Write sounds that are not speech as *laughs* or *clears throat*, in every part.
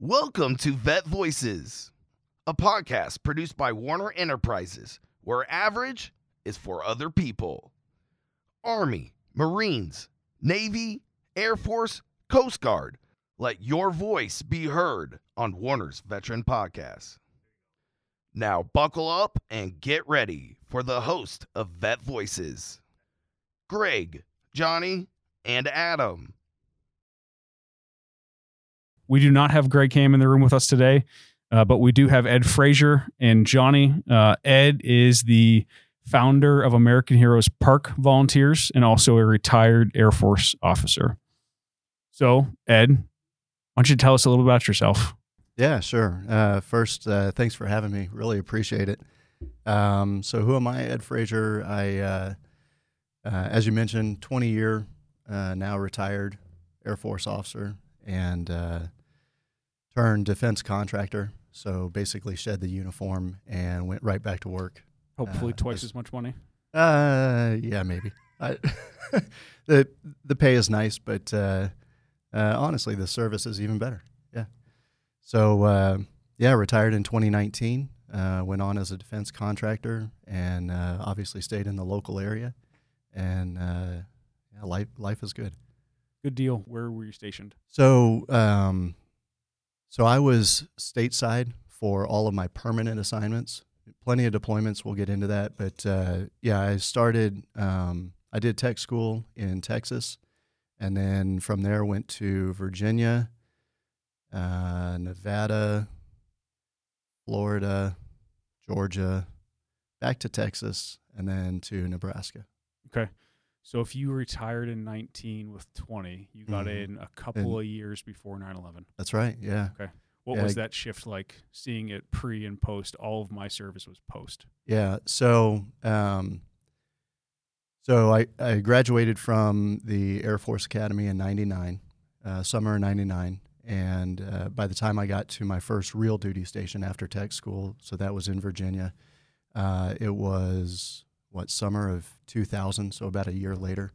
Welcome to Vet Voices, a podcast produced by Warner Enterprises, where average is for other people. Army, Marines, Navy, Air Force, Coast Guard, let your voice be heard on Warner's Veteran Podcast. Now, buckle up and get ready for the host of Vet Voices Greg, Johnny, and Adam. We do not have Greg Cam in the room with us today, uh, but we do have Ed Frazier and Johnny. Uh, Ed is the founder of American Heroes Park Volunteers and also a retired Air Force officer. So, Ed, why don't you tell us a little about yourself? Yeah, sure. Uh, first, uh, thanks for having me. Really appreciate it. Um, so, who am I? Ed Frazier. I, uh, uh as you mentioned, 20 year uh, now retired Air Force officer and uh, turned defense contractor. So basically, shed the uniform and went right back to work. Hopefully, twice as much money. Uh, yeah, maybe. I, *laughs* the the pay is nice, but honestly, the service is even better. Yeah. So uh, yeah, retired in 2019. Uh, went on as a defense contractor, and uh, obviously stayed in the local area. And uh, yeah, life life is good. Good deal. Where were you stationed? So um, so I was stateside for all of my permanent assignments. Plenty of deployments. We'll get into that, but uh, yeah, I started. Um, I did tech school in Texas, and then from there went to Virginia uh, Nevada, Florida, Georgia, back to Texas, and then to Nebraska. Okay. So if you retired in 19 with 20, you got mm-hmm. in a couple and of years before 9 11. That's right. Yeah. Okay. What yeah. was that shift like seeing it pre and post? All of my service was post. Yeah. So, um, so I, I graduated from the Air Force Academy in 99, uh, summer of 99. And uh, by the time I got to my first real duty station after tech school, so that was in Virginia, uh, it was what summer of 2000, so about a year later.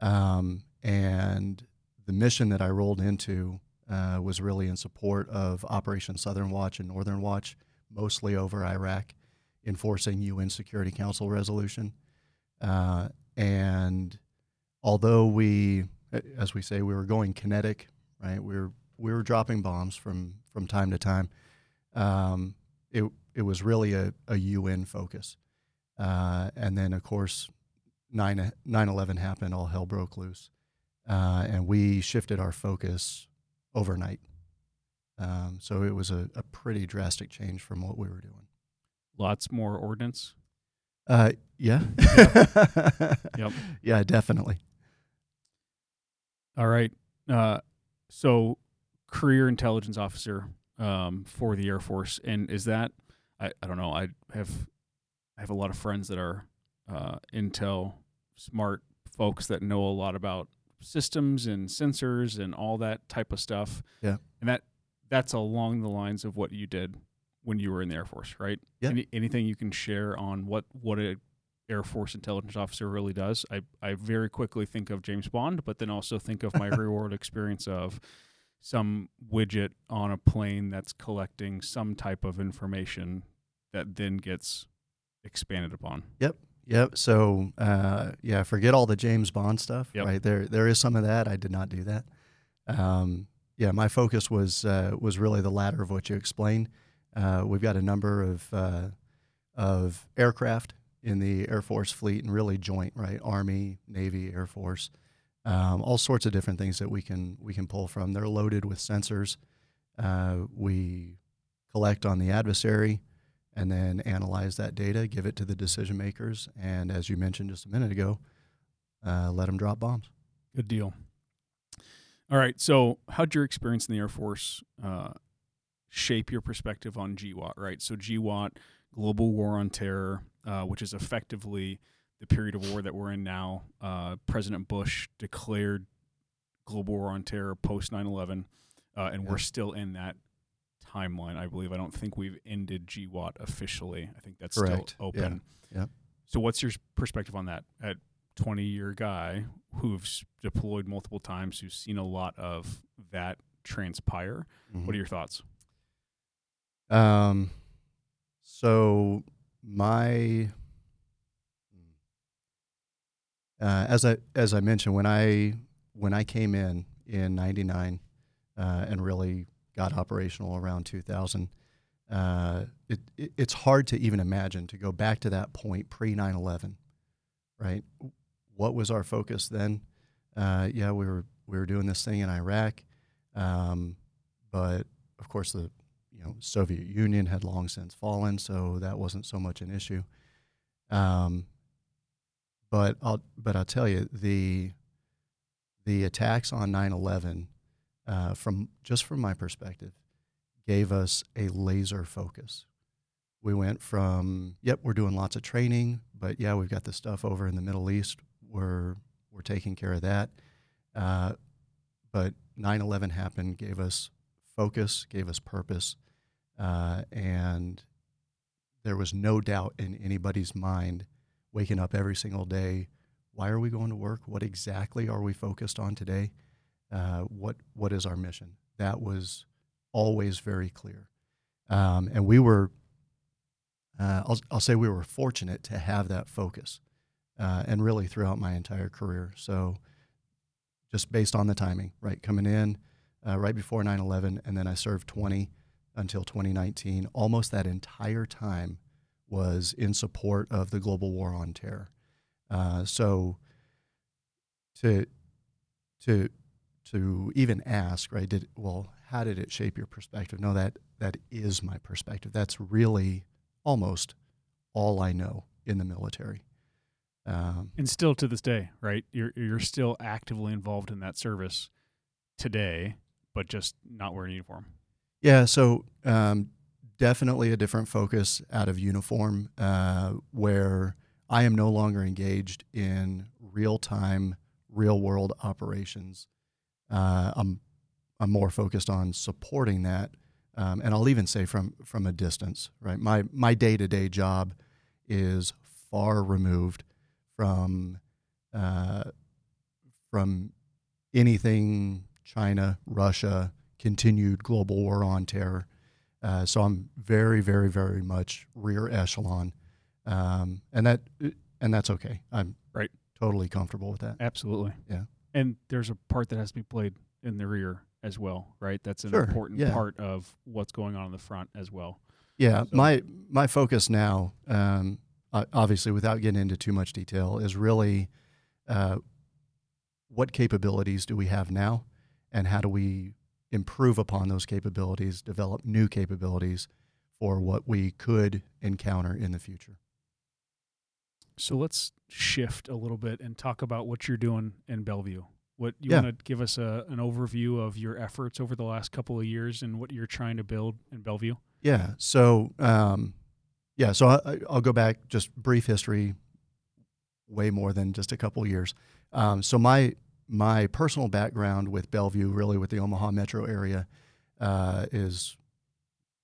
Um, and the mission that I rolled into uh, was really in support of Operation Southern Watch and Northern Watch, mostly over Iraq, enforcing UN Security Council resolution. Uh, and although we, as we say, we were going kinetic, right? We were we were dropping bombs from from time to time. Um, it it was really a, a UN focus, uh, and then of course 9 11 happened, all hell broke loose, uh, and we shifted our focus overnight. Um, so it was a, a pretty drastic change from what we were doing. Lots more ordnance. Uh, yeah. *laughs* yep. yep. *laughs* Yeah, definitely. All right. Uh, so career intelligence officer um, for the Air Force, and is that I, I don't know I have I have a lot of friends that are uh, intel smart folks that know a lot about systems and sensors and all that type of stuff. Yeah, and that that's along the lines of what you did when you were in the Air Force, right? Yeah. Any, anything you can share on what what a Air Force intelligence officer really does? I I very quickly think of James Bond, but then also think of my *laughs* real world experience of some widget on a plane that's collecting some type of information that then gets expanded upon. Yep. Yep. So, uh, yeah, forget all the James Bond stuff. Yep. Right there, there is some of that. I did not do that. Um, yeah, my focus was uh, was really the latter of what you explained. Uh, we've got a number of uh, of aircraft in the Air Force fleet, and really joint, right? Army, Navy, Air Force um, all sorts of different things that we can we can pull from. They're loaded with sensors. Uh, we collect on the adversary and then analyze that data, give it to the decision makers, and as you mentioned just a minute ago, uh, let them drop bombs. Good deal. All right. So, how'd your experience in the Air Force uh, shape your perspective on GWOT? Right. So, GWOT, Global War on Terror, uh, which is effectively the period of war that we're in now. Uh, President Bush declared global war on terror post 9 11, uh, and yeah. we're still in that timeline, I believe. I don't think we've ended GWOT officially. I think that's Correct. still open. Yeah. yeah. So, what's your perspective on that? At 20 year guy who's deployed multiple times, who's seen a lot of that transpire. Mhm. What are your thoughts? Um, so my uh, as I as I mentioned when I when I came in in '99 uh, and really got operational around 2000, uh, it, it it's hard to even imagine to go back to that point pre 9/11, right? What was our focus then? Uh, yeah, we were we were doing this thing in Iraq, um, but of course the you know Soviet Union had long since fallen, so that wasn't so much an issue. Um, but I'll but I'll tell you the the attacks on 9/11, uh, from just from my perspective, gave us a laser focus. We went from yep, we're doing lots of training, but yeah, we've got the stuff over in the Middle East. We're we're taking care of that. Uh, but 9/11 happened, gave us focus, gave us purpose, uh, and there was no doubt in anybody's mind waking up every single day. Why are we going to work? What exactly are we focused on today? Uh, what what is our mission? That was always very clear, um, and we were. Uh, I'll, I'll say we were fortunate to have that focus, uh, and really throughout my entire career. So, just based on the timing, right, coming in uh, right before 9/11, and then I served 20 until 2019. Almost that entire time was in support of the global war on terror. Uh, so to to to even ask, right? Did well, how did it shape your perspective? No, that that is my perspective. That's really almost all I know in the military. Um, And still to this day, right? You're you're still actively involved in that service today, but just not wearing uniform. Yeah, so um, definitely a different focus out of uniform, uh, where I am no longer engaged in real time, real world operations. Uh, I'm I'm more focused on supporting that, um, and I'll even say from from a distance. Right, my my day to day job is far removed from uh, from anything China, Russia, continued global war on terror. Uh, so I'm very, very, very much rear echelon, um, and that and that's okay. I'm Right. totally comfortable with that. Absolutely. Yeah. And there's a part that has to be played in the rear as well, right? That's an Sure, important yeah. part of what's going on in the front as well. Yeah, So- my my focus now, um, obviously, without getting into too much detail, is really uh, what capabilities do we have now, and how do we improve upon those capabilities, develop new capabilities for what we could encounter in the future. So let's shift a little bit and talk about what you're doing in Bellevue. What you Yeah. want to give us a, an overview of your efforts over the last couple of years and what you're trying to build in Bellevue? Yeah. So, um, yeah. So I, I'll go back just brief history, way more than just a couple of years. Um, so my my personal background with Bellevue, really with the Omaha metro area, uh, is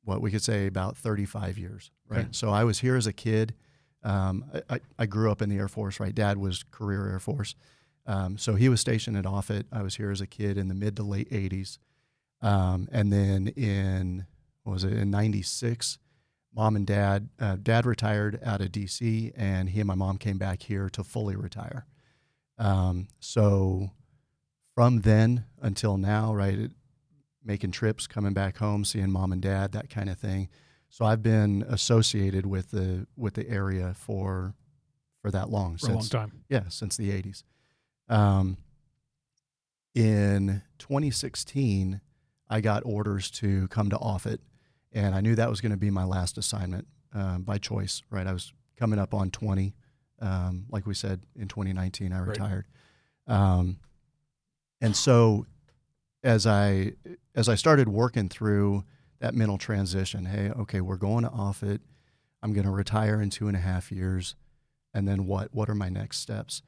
what we could say about 35 years. Right. Okay. So I was here as a kid. Um, I, I- grew up in the Air Force. Right. Dad was career Air Force. Um, so he was stationed at Offutt. I was here as a kid in the mid to late 80s. Um, and then in what was it in 96 mom and dad uh, dad retired out of dc and he and my mom came back here to fully retire um, so from then until now right making trips coming back home seeing mom and dad that kind of thing so i've been associated with the with the area for for that long For a long time. yeah, since the 80s. Um, in 2016, I got orders to come to Offutt, and I knew that was going to be my last assignment um, by choice, right? I was coming up on 20. Um, like we said, in 2019, I Right. retired. Um, and so as I as I started working through that mental transition, hey, okay, we're going to Offutt. I'm going to retire in two and a half years and then what what are my next steps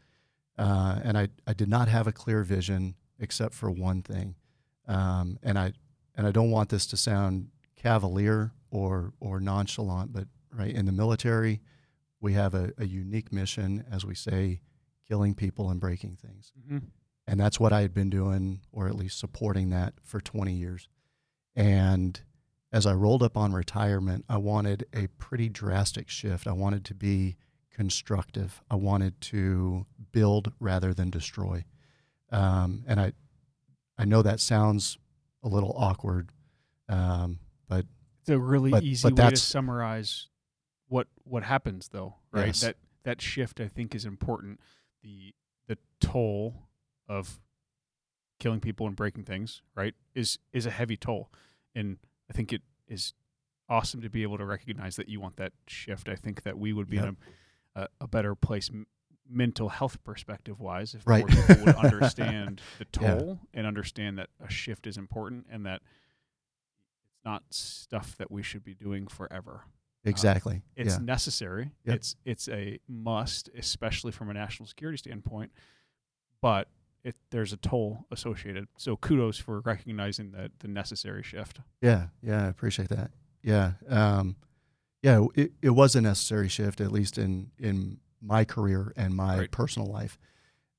uh, and I, I did not have a clear vision except for one thing um, and I and I don't want this to sound cavalier or or nonchalant but right in the military we have a, a unique mission as we say killing people and breaking things Mm-hmm. and that's what I had been doing, or at least supporting that for 20 years. And as I rolled up on retirement, I wanted a pretty drastic shift. I wanted to be constructive. I wanted to build rather than destroy. Um, and I, I know that sounds a little awkward, um, but it's a really but, easy but way to summarize what what happens, though, right? Yes. That that shift, I think, is important. The the toll of killing people and breaking things, right, is is a heavy toll, and I think it is awesome to be able to recognize that you want that shift. I think that we would be Yep. in a, a, better place m- mental health perspective wise if Right. more people would understand *laughs* the Yeah. toll and understand that a shift is important and that it's not stuff that we should be doing forever. Um, exactly. It's yeah. necessary. Yep. It's it's a must, especially from a national security standpoint. But it there's a toll associated. So kudos for recognizing that the necessary shift. Yeah, yeah, I appreciate that. Yeah, um, yeah, it, it was a necessary shift, at least in in my career and my Right. personal life.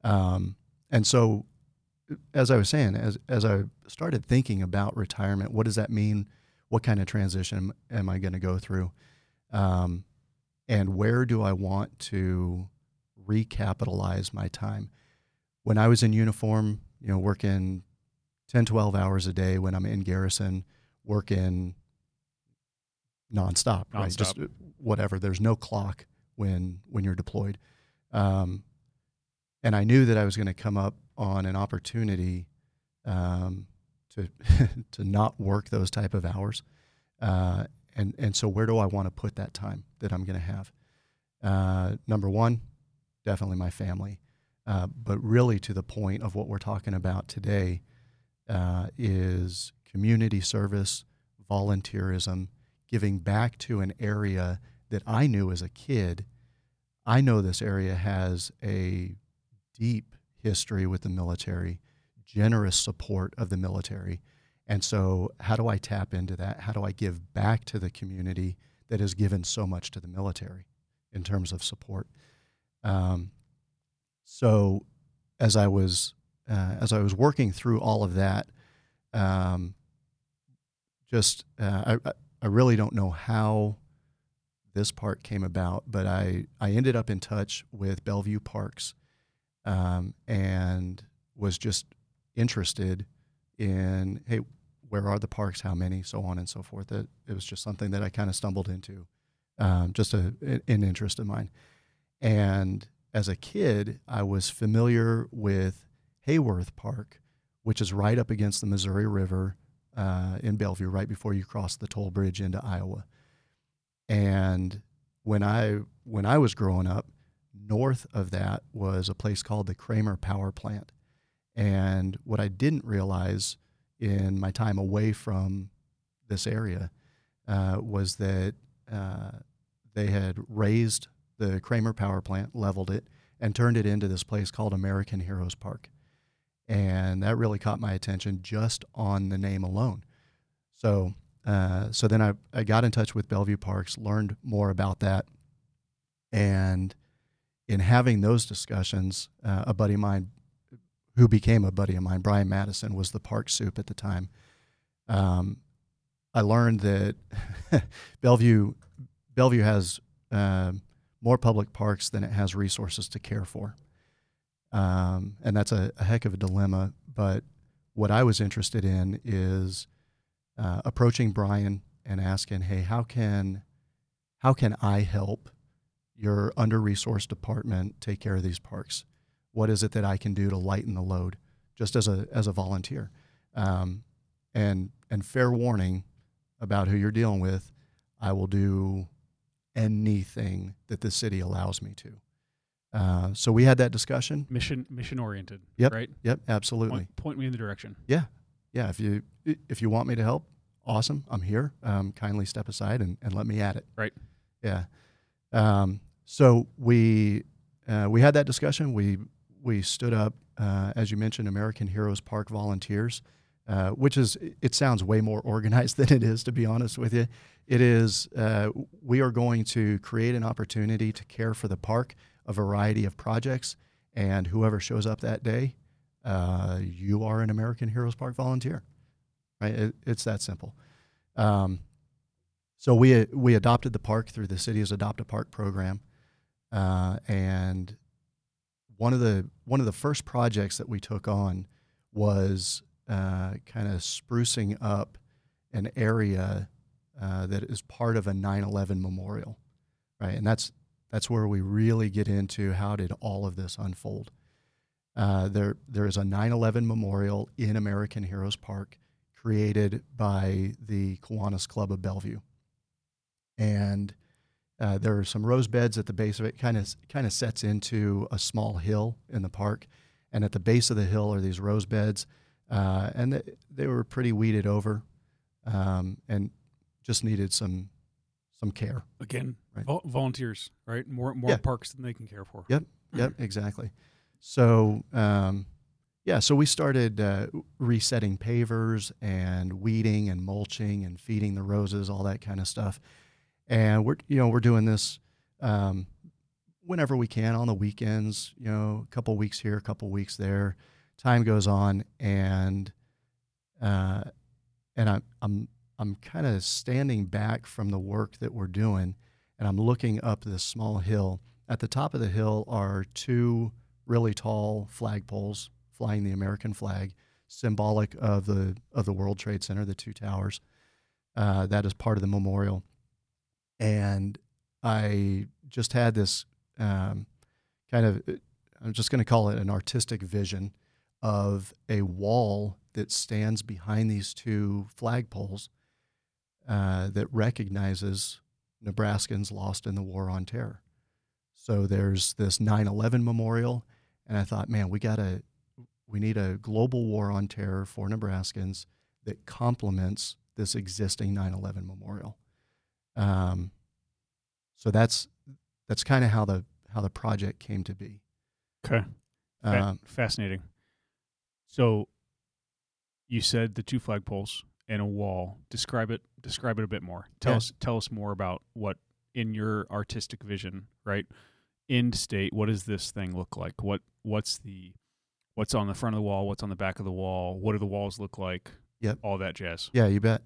Um, and so, as I was saying, as as I started thinking about retirement, what does that mean? What kind of transition am I going to go through? Um, and where do I want to recapitalize my time? When I was in uniform, you know, working 10, 12 hours a day when I'm in garrison, working nonstop, right? Just uh, whatever. There's no clock when when you're deployed. Um, and I knew that I was going to come up on an opportunity um, to *laughs* to not work those type of hours. Uh, and and so where do I want to put that time that I'm going to have? Uh, number one, definitely my family. Uh, but really, to the point of what we're talking about today, uh, is community service, volunteerism, giving back to an area that I knew as a kid. I know this area has a deep history with the military, generous support of the military. And so, how do I tap into that? How do I give back to the community that has given so much to the military in terms of support? Um, so, as I was uh, as I was working through all of that, um, just uh, I I really don't know how this part came about, but I I ended up in touch with Bellevue Parks, um, and was just interested in hey where are the parks? How many? So on and so forth. It, it was just something that i kind of stumbled into um, just a, an interest of mine. And as a kid i was familiar with Haworth park which is right up against the missouri river uh, in bellevue right before you cross the toll bridge into iowa. And when i when i was growing up north of that was a place called the kramer power plant. And what I didn't realize in my time away from this area uh, was that uh, they had raised the Kramer power plant, leveled it, and turned it into this place called American Heroes Park. And that really caught my attention just on the name alone. So, uh, so then I, I got in touch with Bellevue Parks, learned more about that. And in having those discussions, uh, a buddy of mine who became a buddy of mine, Brian Madison, was the park soup at the time. Um, I learned that *laughs* Bellevue Bellevue has uh, more public parks than it has resources to care for, um, and that's a, a heck of a dilemma. But what I was interested in is uh, approaching Brian and asking, "Hey, how can how can I help your under resourced department take care of these parks?" what is it that I can do to lighten the load, just as a as a volunteer, um, and and fair warning about who you're dealing with, I will do anything that the city allows me to. Uh, so we had that discussion. Mission mission oriented. Yep. Right. Yep, absolutely. Point, point me in the direction. Yeah, Yeah. if you if you want me to help, awesome. I'm here. Um, kindly step aside and, and let me at it. Right. Yeah. Um, so we uh, we had that discussion. We we stood up, uh, as you mentioned, American Heroes Park Volunteers, uh, which is it sounds way more organized *laughs* than it is. To be honest with you, it is. Uh, we are going to create an opportunity to care for the park, a variety of projects, and whoever shows up that day, uh, you are an American Heroes Park volunteer. Right? It, it's that simple. Um, so we we adopted the park through the city's Adopt a Park program, uh, and one of the one of the first projects that we took on was uh, kind of sprucing up an area uh, that is part of a 9/11 memorial, right? And that's that's where we really get into how did all of this unfold. Uh, there there is a 9/11 memorial in American Heroes Park created by the Kiwanis Club of Bellevue, and uh, there are some rose beds at the base of it. Kind of kind of sets into a small hill in the park, and at the base of the hill are these rose beds, uh, and they, they were pretty weeded over, um, and just needed some some care. Again, Right. vol- volunteers, right? More more Yeah. parks than they can care for. Yep. Yep, *clears throat* exactly. So, um, yeah, so we started uh, resetting pavers and weeding and mulching and feeding the roses, all that kind of stuff. And we're, you know, we're doing this um, whenever we can on the weekends. You know, a couple weeks here, a couple weeks there. Time goes on, and uh, and I'm I'm I'm kind of standing back from the work that we're doing, and I'm looking up this small hill. At the top of the hill are two really tall flagpoles flying the American flag, symbolic of the of the World Trade Center, the two towers. Uh, that is part of the memorial. And I just had this um, kind of, I'm just going to call it an artistic vision of a wall that stands behind these two flagpoles uh, that recognizes Nebraskans lost in the war on terror. So there's this 9/11 memorial, and I thought, man, we gotta, we need a global war on terror for Nebraskans that complements this existing 9/11 memorial. Um, so that's that's kind of how the how the project came to be. Okay. Um, fascinating. So, you said the two flagpoles and a wall. Describe it. Describe it a bit more. Tell Yeah. us. Tell us more about what in your artistic vision, right? End state. What does this thing look like? What What's the What's on the front of the wall? What's on the back of the wall? What do the walls look like? Yep. All that jazz. Yeah, you bet.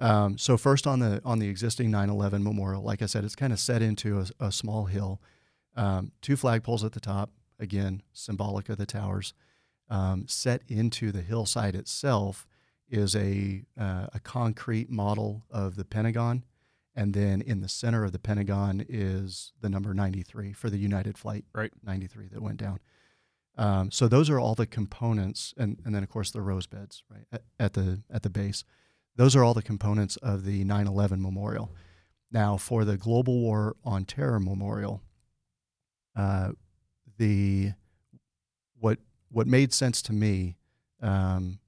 Um, so first on the on the existing 9/11 memorial, like I said, it's kind of set into a, a small hill, um, two flagpoles at the top, again symbolic of the towers. Um, set into the hillside itself is a uh, a concrete model of the Pentagon, and then in the center of the Pentagon is the number 93 for the United Flight Right. 93 that went down. Um, so those are all the components, and, and then of course the rose beds right at, at the at the base. Those are all the components of the 9/11 memorial. Now, for the Global War on Terror memorial, uh, the what what made sense to me um,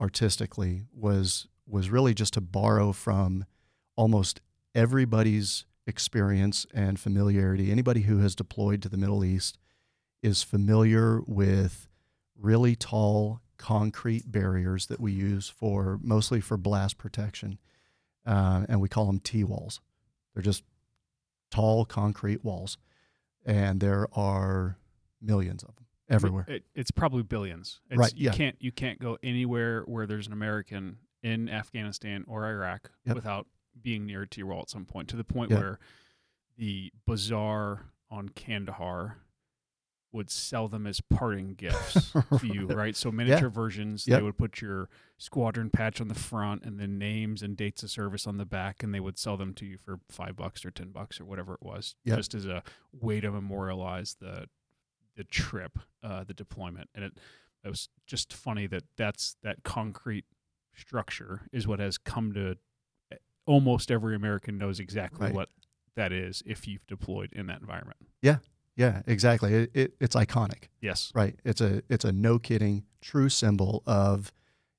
artistically was was really just to borrow from almost everybody's experience and familiarity. Anybody who has deployed to the Middle East is familiar with really tall concrete barriers that we use for mostly for blast protection, uh, and we call them T walls. They're just tall concrete walls, and there are millions of them everywhere. It, it's probably billions. It's, Right, You yeah. can't you can't go anywhere where there's an American in Afghanistan or Iraq Yep. without being near a T wall at some point. To the point Yep. where the bazaar on Kandahar would sell them as parting *laughs* gifts to you, right? So miniature versions. They would put your squadron patch on the front and then names and dates of service on the back, and they would sell them to you for five bucks or ten bucks or whatever it was, Yep. just as a way to memorialize the the trip, uh, the deployment, and it it was just funny that that's that concrete structure is what has come to eh, almost every American knows exactly Right. what that is if you've deployed in that environment. Yeah, yeah, exactly. It, it, it's iconic, Yes. right? It's a it's a no kidding true symbol of,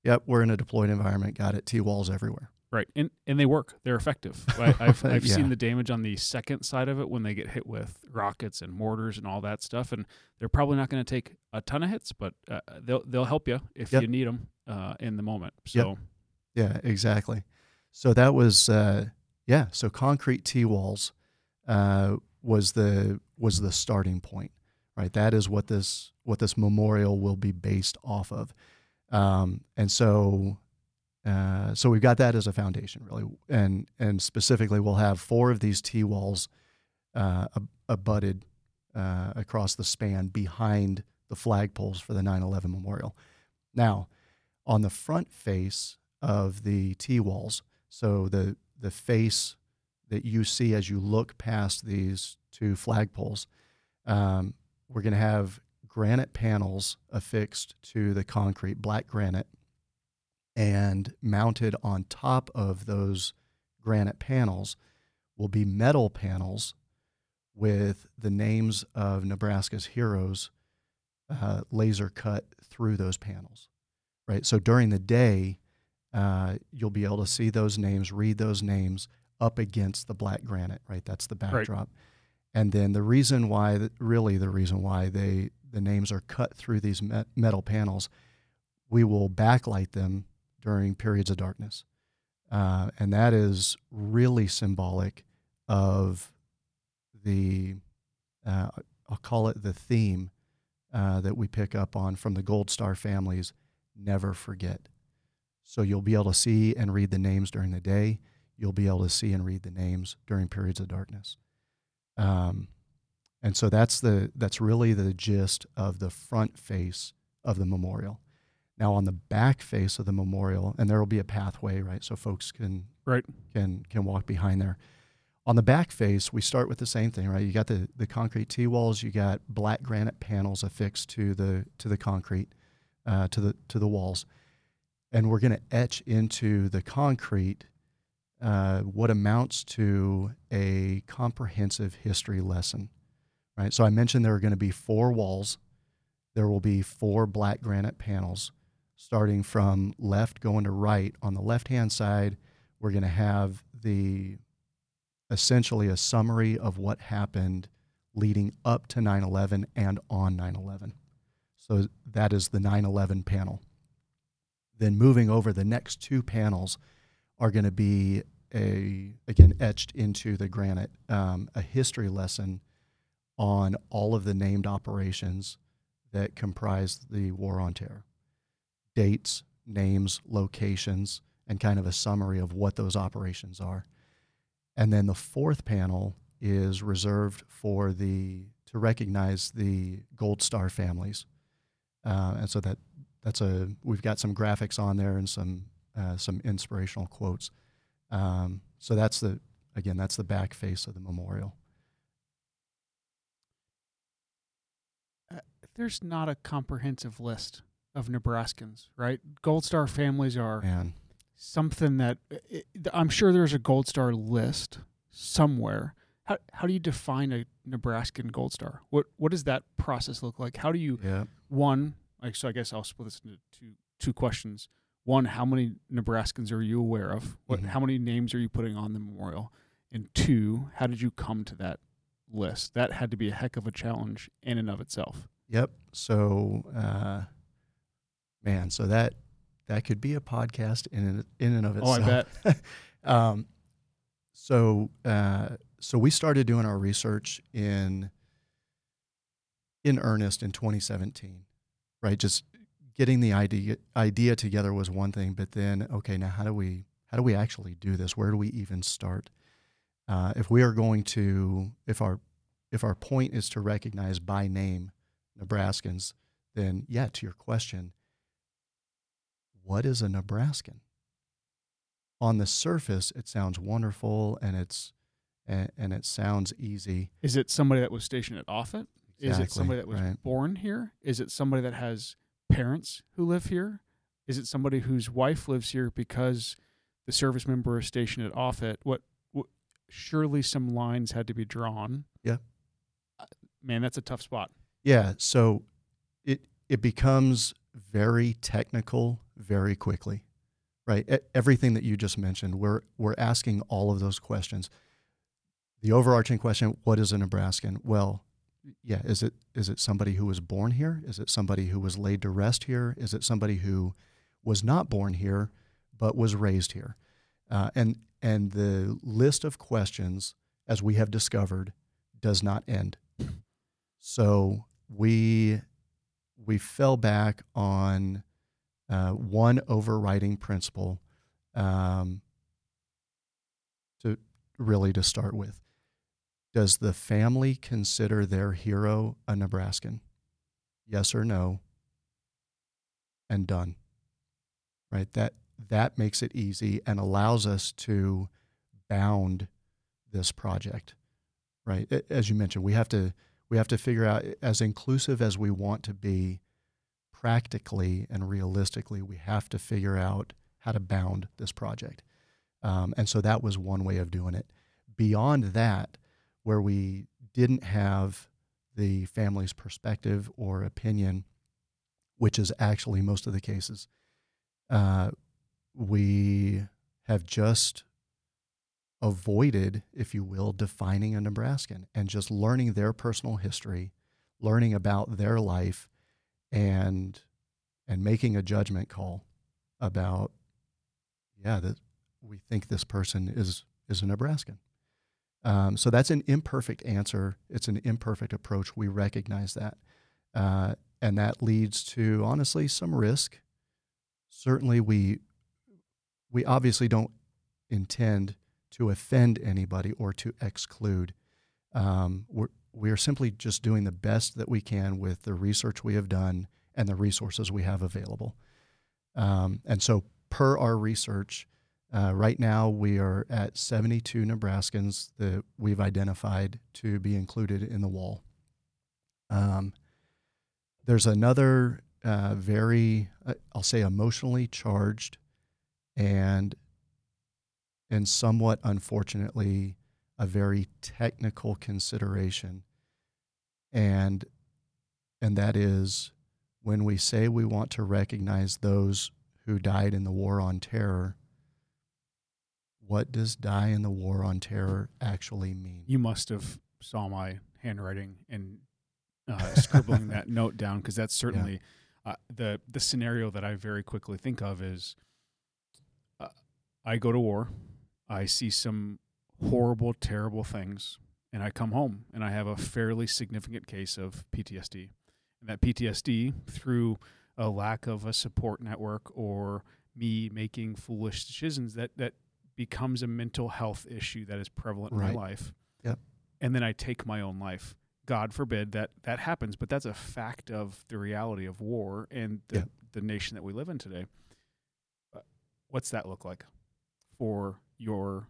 yep, we're in a deployed environment. Got it. T walls everywhere. Right, and and they work. They're effective. *laughs* I, I've I've Yeah. seen the damage on the second side of it when they get hit with rockets and mortars and all that stuff, and they're probably not going to take a ton of hits, but uh, they'll they'll help you if Yep. you need them uh, in the moment. So Yeah, exactly. So that was uh, yeah. So concrete T walls uh, was the was the starting point, right? That is what this what this memorial will be based off of. Um, and so uh, so we've got that as a foundation, really, and and specifically, we'll have four of these T walls uh, abutted uh, across the span behind the flagpoles for the 9/11 memorial. Now, on the front face of the T walls, so the the face that you see as you look past these two flagpoles, um, we're going to have granite panels affixed to the concrete, black granite and mounted on top of those granite panels will be metal panels with the names of Nebraska's heroes uh, laser cut through those panels. Right. So during the day, uh, you'll be able to see those names, read those names up against the black granite. Right. That's the backdrop. Right. And then the reason why, really, the reason why they the names are cut through these metal panels, we will backlight them during periods of darkness. Uh, and that is really symbolic of the, uh, I'll call it the theme uh, that we pick up on from the Gold Star families never forget. So you'll be able to see and read the names during the day. You'll be able to see and read the names during periods of darkness. Um, and so that's the that's really the gist of the front face of the memorial. Now on the back face of the memorial, and there will be a pathway, right, so folks can right can can walk behind there. On the back face, we start with the same thing, right? You got the the concrete T walls, you got black granite panels affixed to the to the concrete, uh, to the to the walls, and we're going to etch into the concrete uh, what amounts to a comprehensive history lesson, right? So I mentioned there are going to be four walls. There will be four black granite panels starting from left going to right. On the left hand side, we're going to have the essentially a summary of what happened leading up to 9 11 and on 9 11. So that is the 9 11 panel. Then moving over, the next two panels are going to be a, again, etched into the granite, um, a history lesson on all of the named operations that comprise the War on Terror dates, names, locations, and kind of a summary of what those operations are. And then the fourth panel is reserved for the to recognize the Gold Star families, uh, and so that that's a we've got some graphics on there and some uh, some inspirational quotes. Um, so that's the again that's the back face of the memorial. Uh, there's not a comprehensive list of Nebraskans, right? Gold Star families are Man. something that it, I'm sure there's a Gold Star list somewhere. How how do you define a Nebraskan Gold Star? What what does that process look like? How do you yeah. one like so? I guess I'll split this into two two questions. One, how many Nebraskans are you aware of? What mm-hmm. how many names are you putting on the memorial? And two, how did you come to that list? That had to be a heck of a challenge in and of itself. Yep. So uh, man, so that that could be a podcast in and, in and of itself. Oh, I bet. *laughs* um, so uh, so we started doing our research in in earnest in 2017, right? Just getting the idea idea together was one thing, but then okay, now how do we how do we actually do this? Where do we even start? Uh, if we are going to if our if our point is to recognize by name Nebraskans, then yeah, to your question, what is a Nebraskan? On the surface, it sounds wonderful and it's and, and it sounds easy. Is it somebody that was stationed at Offutt? Exactly, is it somebody that was right. born here? Is it somebody that has parents who live here? Is it somebody whose wife lives here because the service member is stationed at Offutt? What, what surely some lines had to be drawn. Yeah. Uh, man, that's a tough spot. Yeah, so it it becomes very technical very quickly, right? Everything that you just mentioned, we're, we're asking all of those questions. The overarching question, what is a Nebraskan? Well, yeah, is it is it somebody who was born here? Is it somebody who was laid to rest here? Is it somebody who was not born here but was raised here? Uh, and and the list of questions, as we have discovered, does not end. So we we fell back on uh, one overriding principle um, to really to start with. Does the family consider their hero a Nebraskan? Yes or no? And done. Right? That that makes it easy and allows us to bound this project. Right? As you mentioned, we have to we have to figure out as inclusive as we want to be practically and realistically we have to figure out how to bound this project. Um, and so that was one way of doing it. Beyond that where we didn't have the family's perspective or opinion which is actually most of the cases uh, we have just avoided, if you will, defining a Nebraskan and just learning their personal history, learning about their life, and and making a judgment call about, yeah, that we think this person is is a Nebraskan. Um, so that's an imperfect answer. It's an imperfect approach. We recognize that, uh, and that leads to honestly some risk. Certainly, we we obviously don't intend to offend anybody or to exclude. Um, we're, we're simply just doing the best that we can with the research we have done and the resources we have available. Um, and so, per our research, uh, right now we are at 72 Nebraskans that we've identified to be included in the wall. Um, there's another uh, very, uh, I'll say, emotionally charged and and somewhat unfortunately a very technical consideration. And and that is when we say we want to recognize those who died in the war on terror what does die in the war on terror actually mean? You must have saw my handwriting and uh, scribbling that *laughs* note down because that's certainly yeah. uh, the the scenario that I very quickly think of is uh, I go to war. I see some horrible, terrible things, and I come home and I have a fairly significant case of PTSD. And that PTSD, through a lack of a support network or me making foolish decisions, that that becomes a mental health issue that is prevalent right. in my life. Yep. And then I take my own life. God forbid that that happens, but that's a fact of the reality of war and the, yep. the nation that we live in today. Uh, what's that look like for your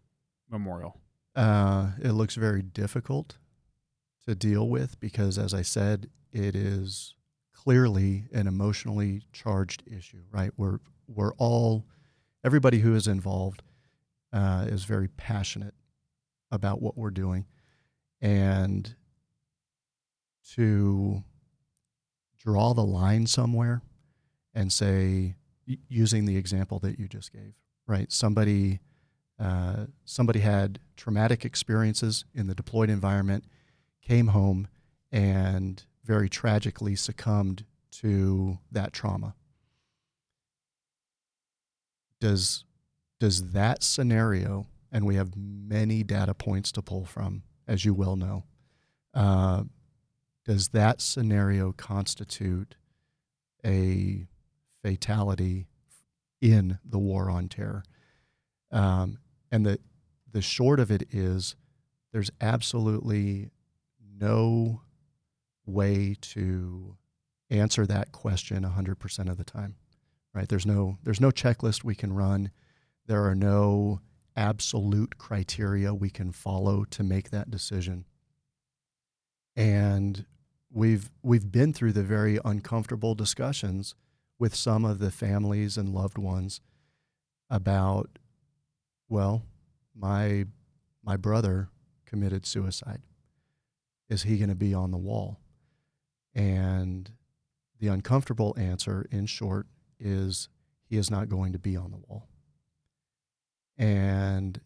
memorial? Uh, it looks very difficult to deal with because, as I said, it is clearly an emotionally charged issue. Right? We're we're all everybody who is involved uh, is very passionate about what we're doing, and to draw the line somewhere and say, using the example that you just gave, right? Somebody uh, somebody had traumatic experiences in the deployed environment, came home, and very tragically succumbed to that trauma. Does does that scenario, and we have many data points to pull from, as you well know, uh, does that scenario constitute a fatality in the war on terror? Um, and the the short of it is there's absolutely no way to answer that question 100% of the time. Right? There's no there's no checklist we can run. There are no absolute criteria we can follow to make that decision. And we've we've been through the very uncomfortable discussions with some of the families and loved ones about well, my my brother committed suicide. Is he going to be on the wall? And the uncomfortable answer, in short, is he is not going to be on the wall. And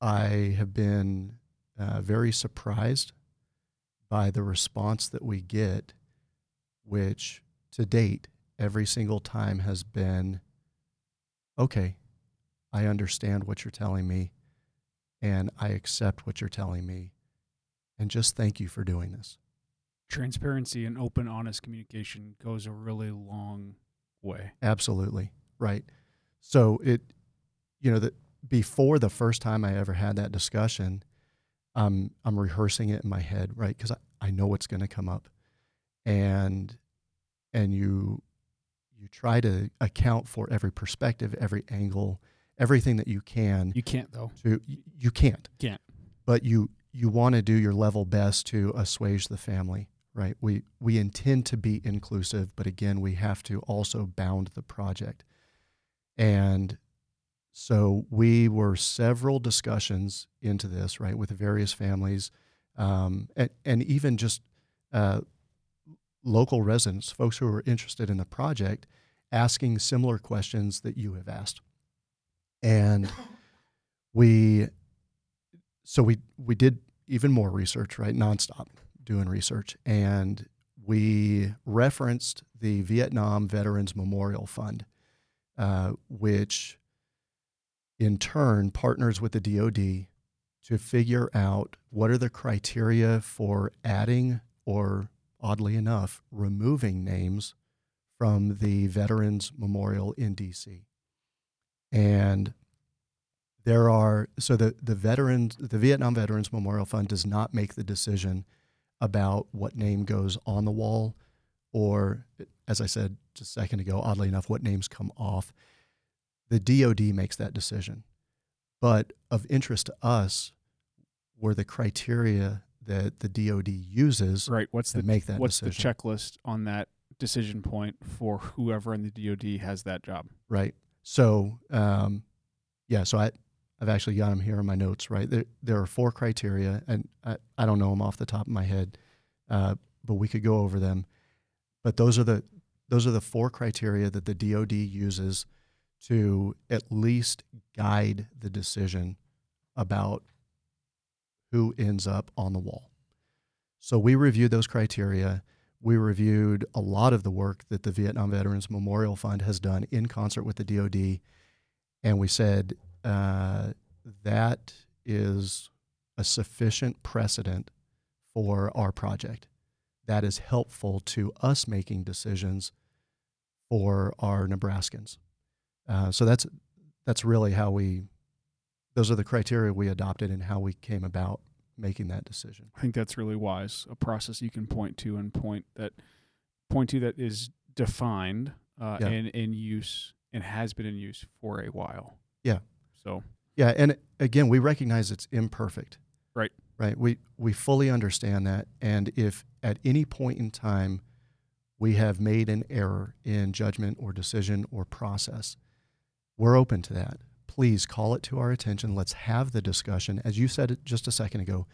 I have been uh, very surprised by the response that we get, which to date, every single time has been okay, I understand what you're telling me and I accept what you're telling me. And just thank you for doing this. transparency and open, honest communication goes a really long way. Absolutely. Right. So it, you know, that before the first time I ever had that discussion, I'm I'm rehearsing it in my head, right? Because I, I know what's going to come up, and and you you try to account for every perspective, every angle, everything that you can. You can't though. To you, you can't. Can't. But you you want to do your level best to assuage the family, right? We we intend to be inclusive, but again, we have to also bound the project. And so we were several discussions into this, right, with various families, um, and, and even just uh, local residents, folks who are interested in the project, asking similar questions that you have asked. And we, so we we did even more research, right, nonstop doing research, and we referenced the Vietnam Veterans Memorial Fund, uh, which in turn partners with the DoD to figure out what are the criteria for adding or oddly enough removing names from the Veterans Memorial in DC. And there are so the the veterans the Vietnam Veterans Memorial Fund does not make the decision about what name goes on the wall or as I said just a second ago oddly enough what names come off the DoD makes that decision. But of interest to us were the criteria that the DoD uses Right. What's to the make that what's decision. the checklist on that decision point for whoever in the DoD has that job? Right. So, um, yeah. So I, I've actually got them here in my notes. Right. There, there are four criteria, and I, I don't know them off the top of my head, uh, but we could go over them. But those are the those are the four criteria that the DoD uses to at least guide the decision about who ends up on the wall. So we reviewed those criteria. We reviewed a lot of the work that the Vietnam Veterans Memorial Fund has done in concert with the DoD, and we said uh, that is a sufficient precedent for our project. That is helpful to us making decisions for our Nebraskans. Uh, so that's that's really how we. Those are the criteria we adopted and how we came about making that decision. I think that's really wise. A process you can point to and point that point to that is defined uh, Yeah. and in use and has been in use for a while. Yeah. So Yeah, and again, we recognize it's imperfect. Right. Right. We we fully understand that, and if at any point in time we have made an error in judgment or decision or process, we're open to that. Please call it to our attention. Let's have the discussion. As you said just a second ago,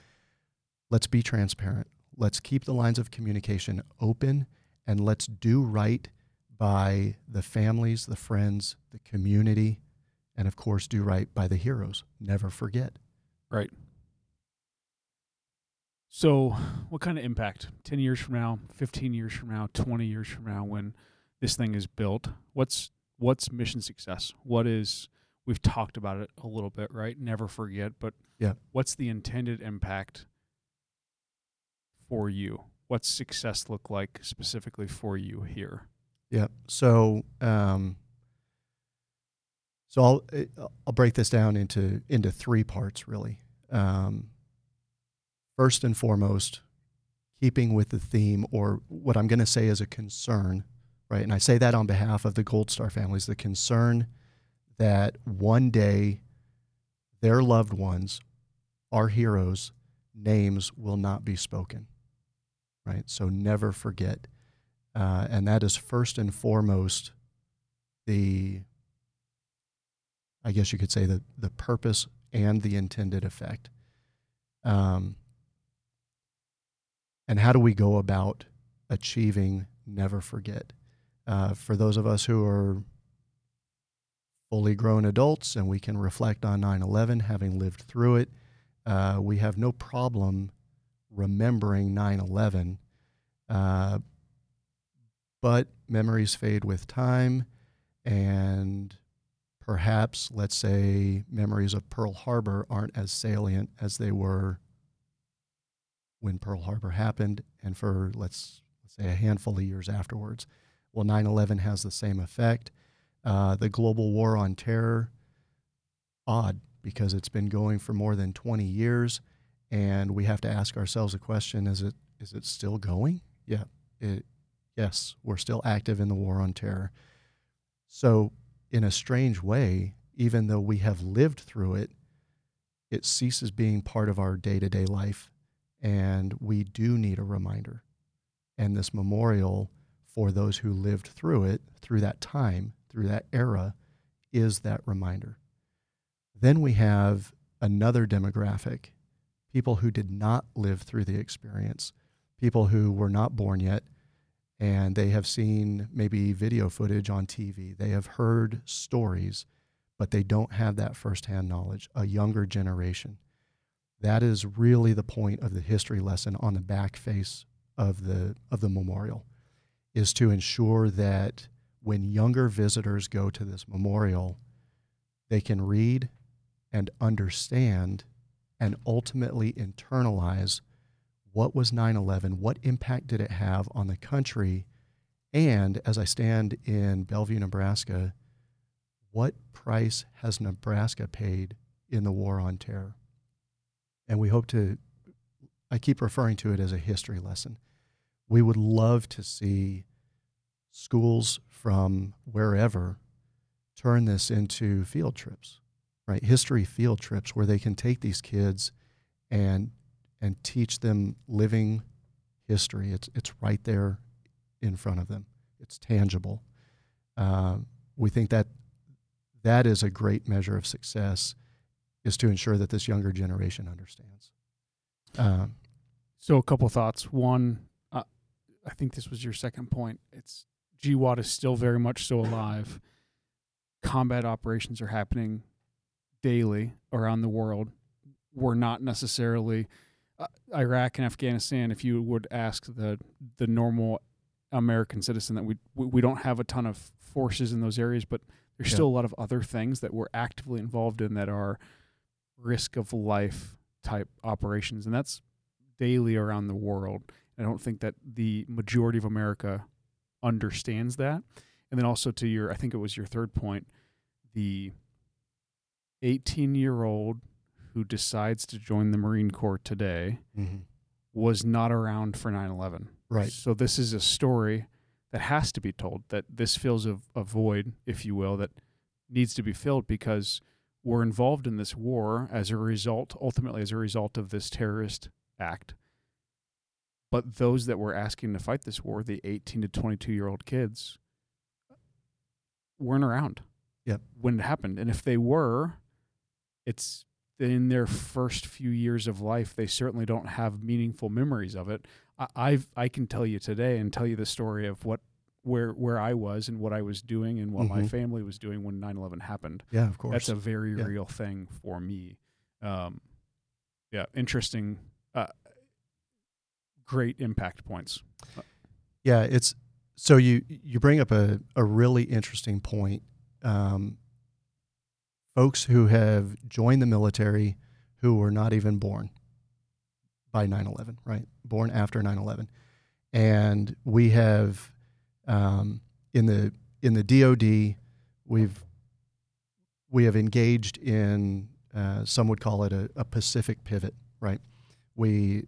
let's be transparent. Let's keep the lines of communication open and let's do right by the families, the friends, the community, and of course, do right by the heroes. Never forget. Right. So, what kind of impact 10 years from now, 15 years from now, 20 years from now when this thing is built? What's what's mission success? What is we've talked about it a little bit, right? Never forget, but Yeah. what's the intended impact for you? What's success look like specifically for you here? Yeah. So, um, so I'll eh, I'll break this down into into three parts really. Um, first and foremost, keeping with the theme, or what I'm going to say is a concern, right? And I say that on behalf of the Gold Star families, the concern that one day their loved ones, our heroes, names will not be spoken, right? So never forget. Uh, and that is first and foremost the, I guess you could say, the, the purpose and the intended effect. Um, and how do we go about achieving never forget? Uh, for those of us who are fully grown adults and we can reflect on 9 11, having lived through it, uh, we have no problem remembering 9 11. Uh, but memories fade with time, and perhaps, let's say, memories of Pearl Harbor aren't as salient as they were when Pearl Harbor happened and for let's, let's say a handful of years afterwards. Well, 9 11 has the same effect. Uh, the global war on terror, odd because it's been going for more than 20 years. And we have to ask ourselves a question is it, is it still going? Yeah. It, yes, we're still active in the war on terror. So, in a strange way, even though we have lived through it, it ceases being part of our day to day life. And we do need a reminder. And this memorial for those who lived through it, through that time, through that era, is that reminder. Then we have another demographic people who did not live through the experience, people who were not born yet, and they have seen maybe video footage on TV. They have heard stories, but they don't have that firsthand knowledge, a younger generation. That is really the point of the history lesson on the back face of the, of the memorial, is to ensure that when younger visitors go to this memorial, they can read and understand and ultimately internalize what was 9 11, what impact did it have on the country, and as I stand in Bellevue, Nebraska, what price has Nebraska paid in the war on terror? And we hope to, I keep referring to it as a history lesson. We would love to see schools from wherever turn this into field trips, right? History field trips where they can take these kids and and teach them living history. It's it's right there in front of them. It's tangible. Uh, we think that that is a great measure of success, is to ensure that this younger generation understands. Um, so a couple thoughts. One, uh, I think this was your second point. It's GWOT is still very much so alive. Combat operations are happening daily around the world. We're not necessarily uh, Iraq and Afghanistan. If you would ask the the normal American citizen, that we we don't have a ton of forces in those areas, but there's yeah. still a lot of other things that we're actively involved in that are risk of life type operations, and that's daily around the world. I don't think that the majority of America understands that. And then also to your, I think it was your third point, the 18 year old who decides to join the Marine Corps today mm-hmm. was not around for 9 11. Right. So this is a story that has to be told, that this fills a, a void, if you will, that needs to be filled because we're involved in this war as a result, ultimately, as a result of this terrorist act. But those that were asking to fight this war, the 18 to 22 year old kids, weren't around. Yep. When it happened. And if they were, it's in their first few years of life, they certainly don't have meaningful memories of it. I, I've, I can tell you today and tell you the story of what where where I was and what I was doing and what mm-hmm. my family was doing when 9/11 happened. Yeah, of course. That's a very yeah. real thing for me. Um, yeah, interesting. Uh, great impact points. Yeah, it's so you you bring up a, a really interesting point. Um, folks who have joined the military who were not even born by 9-11 right born after 9-11 and we have um, in the in the dod we've we have engaged in uh, some would call it a, a pacific pivot right we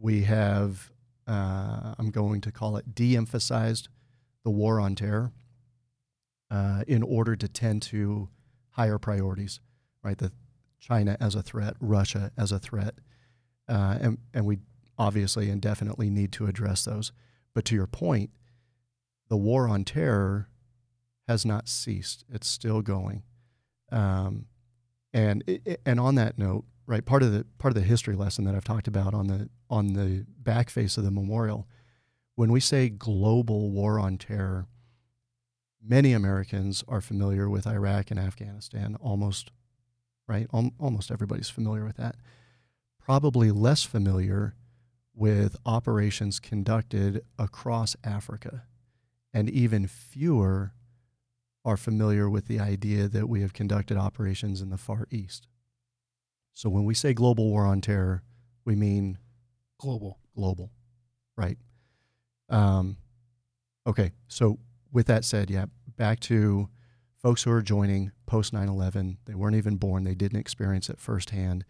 we have, uh, I'm going to call it de emphasized the war on terror uh, in order to tend to higher priorities, right? The China as a threat, Russia as a threat. Uh, and, and we obviously and definitely need to address those. But to your point, the war on terror has not ceased, it's still going. Um, and, and on that note, right? Part of the part of the history lesson that I've talked about on the on the back face of the memorial, when we say global war on terror, many Americans are familiar with Iraq and Afghanistan. Almost, right? Al- almost everybody's familiar with that. Probably less familiar with operations conducted across Africa, and even fewer are familiar with the idea that we have conducted operations in the Far East. So when we say global war on terror, we mean Global. global, right? Um, okay, so with that said, yeah, back to folks who are joining post 9 11. They weren't even born, they didn't experience it firsthand.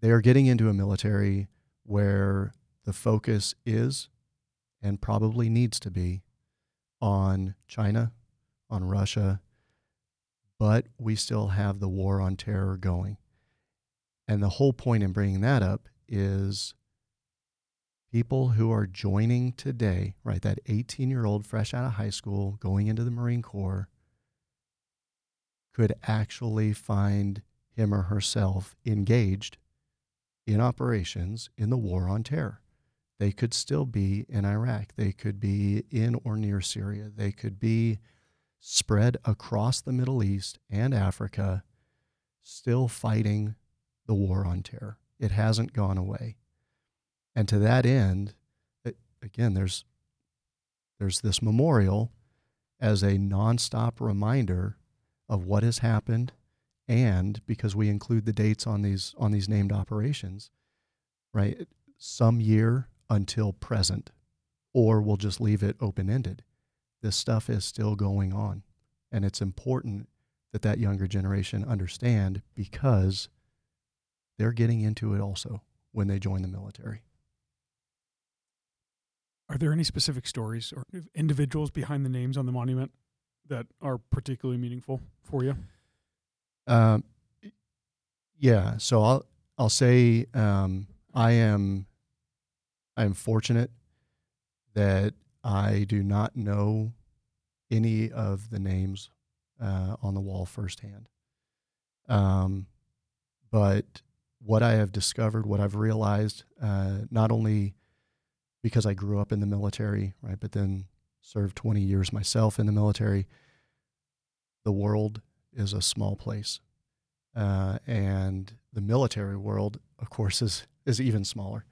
They are getting into a military where the focus is and probably needs to be on China, on Russia, but we still have the war on terror going. And the whole point in bringing that up is people who are joining today, right? That 18 year old fresh out of high school going into the Marine Corps could actually find him or herself engaged in operations in the war on terror. They could still be in Iraq. They could be in or near Syria. They could be spread across the Middle East and Africa, still fighting the war on terror. It hasn't gone away. And to that end, it, again, there's there's this memorial as a nonstop reminder of what has happened, and because we include the dates on these on these named operations, right? Some year until present, or we'll just leave it open ended. This stuff is still going on, and it's important that that younger generation understand because they're getting into it also when they join the military. Are there any specific stories or individuals behind the names on the monument that are particularly meaningful for you? Um, yeah. So I'll I'll say um, I am I am fortunate that I do not know any of the names uh, on the wall firsthand. Um, but what I have discovered, what I've realized, uh, not only because I grew up in the military, right, but then served 20 years myself in the military, the world is a small place. Uh, and the military world, of course, is, is even smaller.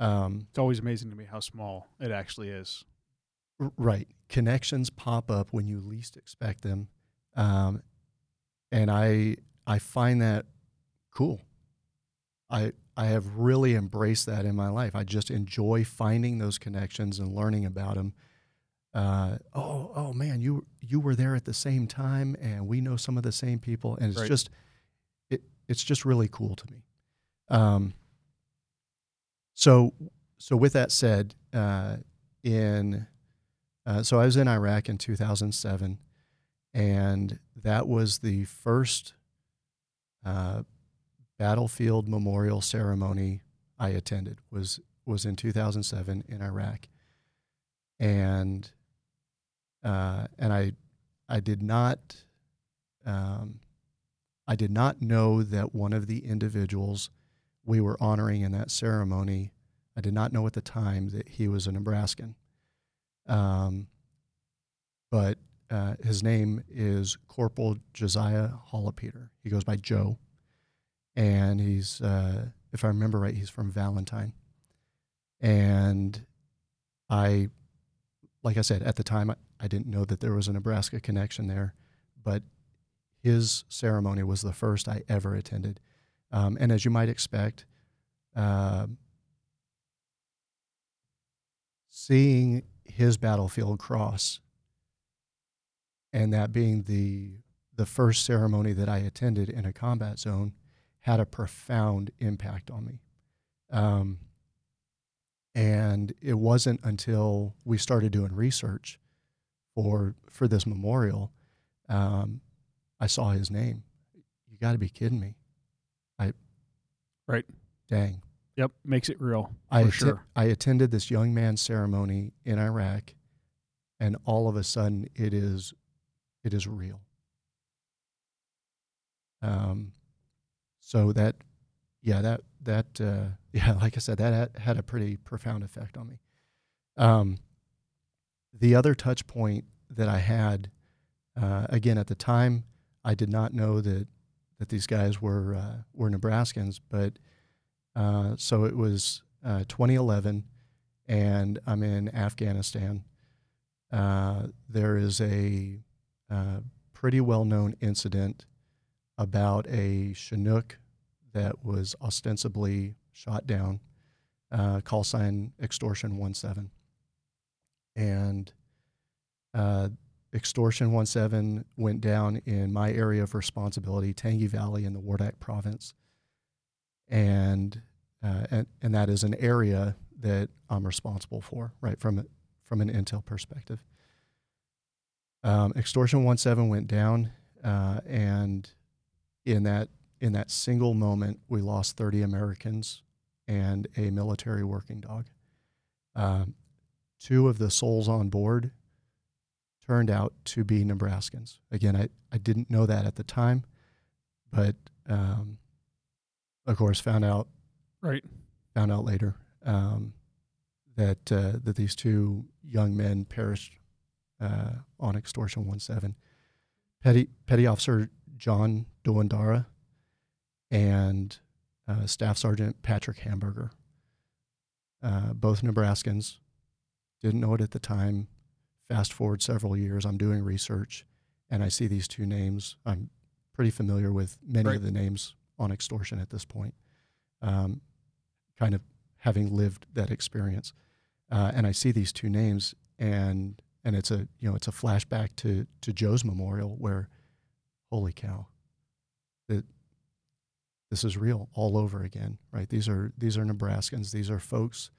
Um, It's always amazing to me how small it actually is. R- Right. Connections pop up when you least expect them. Um, and I I find that cool. I I have really embraced that in my life. I just enjoy finding those connections and learning about them. Uh, oh oh man, you you were there at the same time, and we know some of the same people, and it's Right. just it it's just really cool to me. Um, so so with that said, uh, in uh, so I was in Iraq in 2007, and that was the first uh, battlefield memorial ceremony I attended. was was in 2007 in Iraq, and uh, and I I did not um, I did not know that one of the individuals we were honoring in that ceremony. I did not know at the time that he was a Nebraskan. Um, but uh, his name is Corporal Josiah Hollopeter. He goes by Joe, and he's, uh, if I remember right, he's from Valentine. And I, like I said, at the time, I, I didn't know that there was a Nebraska connection there, but his ceremony was the first I ever attended. Um, and as you might expect, uh, seeing his battlefield cross and that being the the first ceremony that I attended in a combat zone had a profound impact on me. Um, and it wasn't until we started doing research for for this memorial, um, I saw his name. You got to be kidding me! I, Right. Dang. Yep, makes it real for I, atten- sure. I attended this young man's ceremony in Iraq, and all of a sudden it is, it is real. Um, so that, yeah, that that uh, *laughs* yeah, like I said, that had, a pretty profound effect on me. Um, the other touch point that I had, uh, again at the time, I did not know that that these guys were uh, were Nebraskans, but uh, so it was uh, 2011, and I'm in Afghanistan. Uh, there is a pretty well known incident about a Chinook that was ostensibly shot down uh, call sign extortion 17. And uh, extortion 17 went down in my area of responsibility, Tangi Valley in the Wardak province. And, uh, and, and that is an area that I'm responsible for, right, from, from an intel perspective. Um, extortion 17 went down, uh, and in that in that single moment, we lost 30 Americans and a military working dog. Um, two of the souls on board turned out to be Nebraskans. Again, I, I didn't know that at the time, but um, of course found out Right. found out later um, that uh, that these two young men perished uh, on extortion 17. Petty Petty Officer John Douangdara and uh, Staff Sergeant Patrick Hamburger, uh, both Nebraskans. Didn't know it at the time. Fast forward several years, I'm doing research, and I see these two names. I'm pretty familiar with many of the names on extortion at this point. Um, kind of having lived that experience, uh, and I see these two names, and and it's a you know it's a flashback to to Joe's memorial where, holy cow, that this is real all over again, right? These are these are Nebraskans. These are folks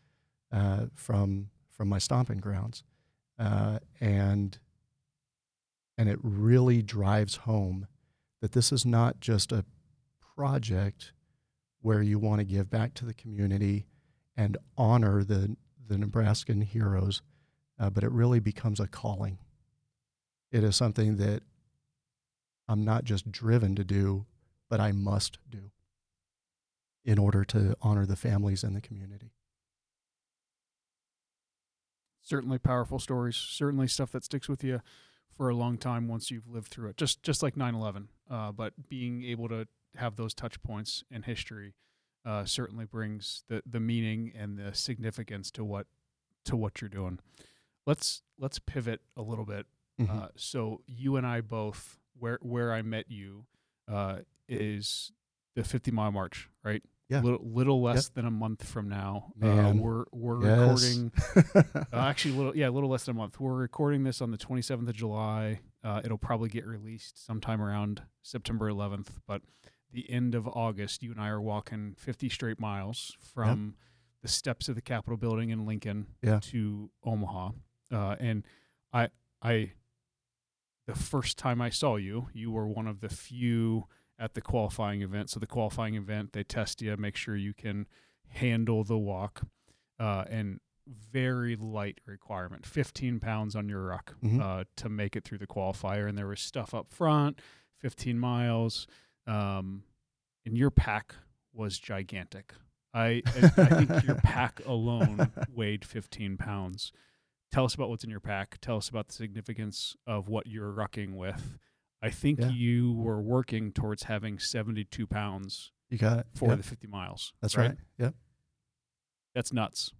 uh, from from my stomping grounds, uh, and and it really drives home that this is not just a project where you want to give back to the community and honor the the Nebraskan heroes, uh, but it really becomes a calling. It is something that I'm not just driven to do, but I must do in order to honor the families and the community. certainly powerful stories certainly stuff that sticks with you for a long time once you've lived through it just just like 9-11 uh, but being able to have those touch points in history uh, certainly brings the the meaning and the significance to what to what you're doing let's let's pivot a little bit Mhm. uh, so you and I both where where I met you uh, is the 50 mile march right Yeah. little, little less than a month from now uh, we're we're Yes. recording *laughs* uh, actually, a little yeah, a little less than a month. We're recording this on the 27th of July. Uh, it'll probably get released sometime around September 11th. But the end of August, you and I are walking 50 straight miles from the steps of the Capitol building in Lincoln Yeah. to Omaha. Uh, and I, I, the first time I saw you, you were one of the few at the qualifying event. So the qualifying event, they test you, make sure you can handle the walk, uh, and very light requirement, 15 pounds on your ruck Mhm. uh, to make it through the qualifier. And there was stuff up front, 15 miles, um, and your pack was gigantic. I, I I think your *laughs* pack alone weighed 15 pounds. Tell us about what's in your pack. Tell us about the significance of what you're rucking with. I think Yeah. you were working towards having 72 pounds You got it. for Yep, the 50 miles. That's right. Yep. That's nuts.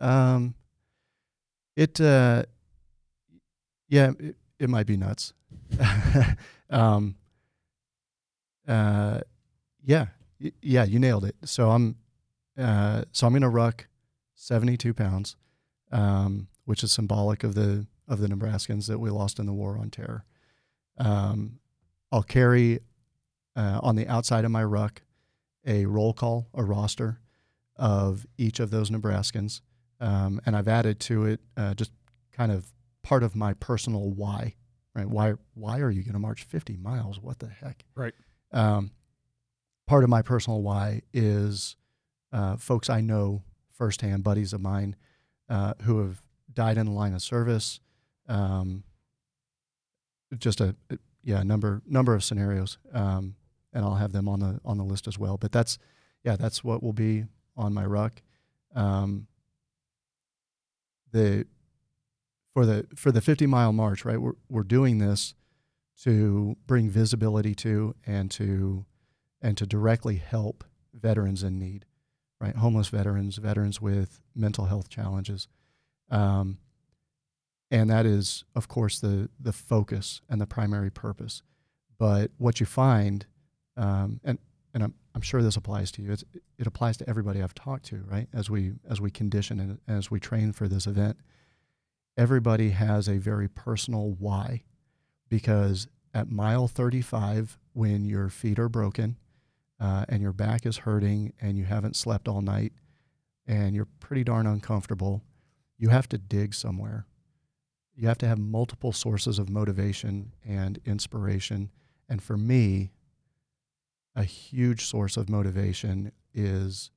Um, it, uh, yeah, it, it might be nuts. *laughs* um, uh, yeah, y- yeah, you nailed it. So I'm, uh, so I'm gonna ruck 72 pounds, um, which is symbolic of the of the Nebraskans that we lost in the war on terror. Um, I'll carry uh, on the outside of my ruck a roll call, a roster of each of those Nebraskans, um, and I've added to it uh, just kind of part of my personal why. Right? Why? Why are you going to march 50 miles? What the heck? Right. Um, part of my personal why is uh, folks I know firsthand, buddies of mine, uh, who have died in the line of service. Um, just a yeah number number of scenarios, um, and I'll have them on the on the list as well. But that's yeah that's what will be on my ruck. Um, the for the for the 50 mile march, right? We're we're doing this to bring visibility to and to and to directly help veterans in need, right? Homeless veterans, veterans with mental health challenges, um, and that is, of course, the the focus and the primary purpose. But what you find, um, and and I'm I'm sure this applies to you. It's, it applies to everybody I've talked to, right? As we as we condition and as we train for this event, everybody has a very personal why, because at mile 35, when your feet are broken, uh, and your back is hurting, and you haven't slept all night, and you're pretty darn uncomfortable, you have to dig somewhere. You have to have multiple sources of motivation and inspiration. And for me, a huge source of motivation is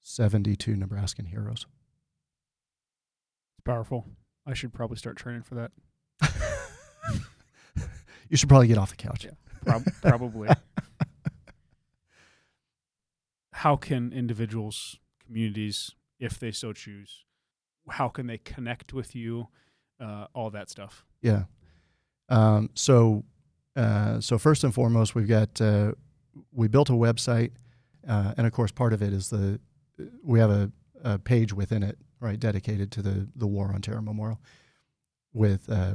72 Nebraskan heroes. It's powerful. I should probably start training for that. *laughs* you should probably get off the couch. Yeah. Prob- *laughs* probably. How can individuals, communities, if they so choose, how can they connect with you? Uh, all that stuff. Yeah. Um, so, uh, so first and foremost, we've got uh, we built a website, uh, and of course, part of it is the we have a, a, page within it, right, dedicated to the the War on Terror Memorial, with uh,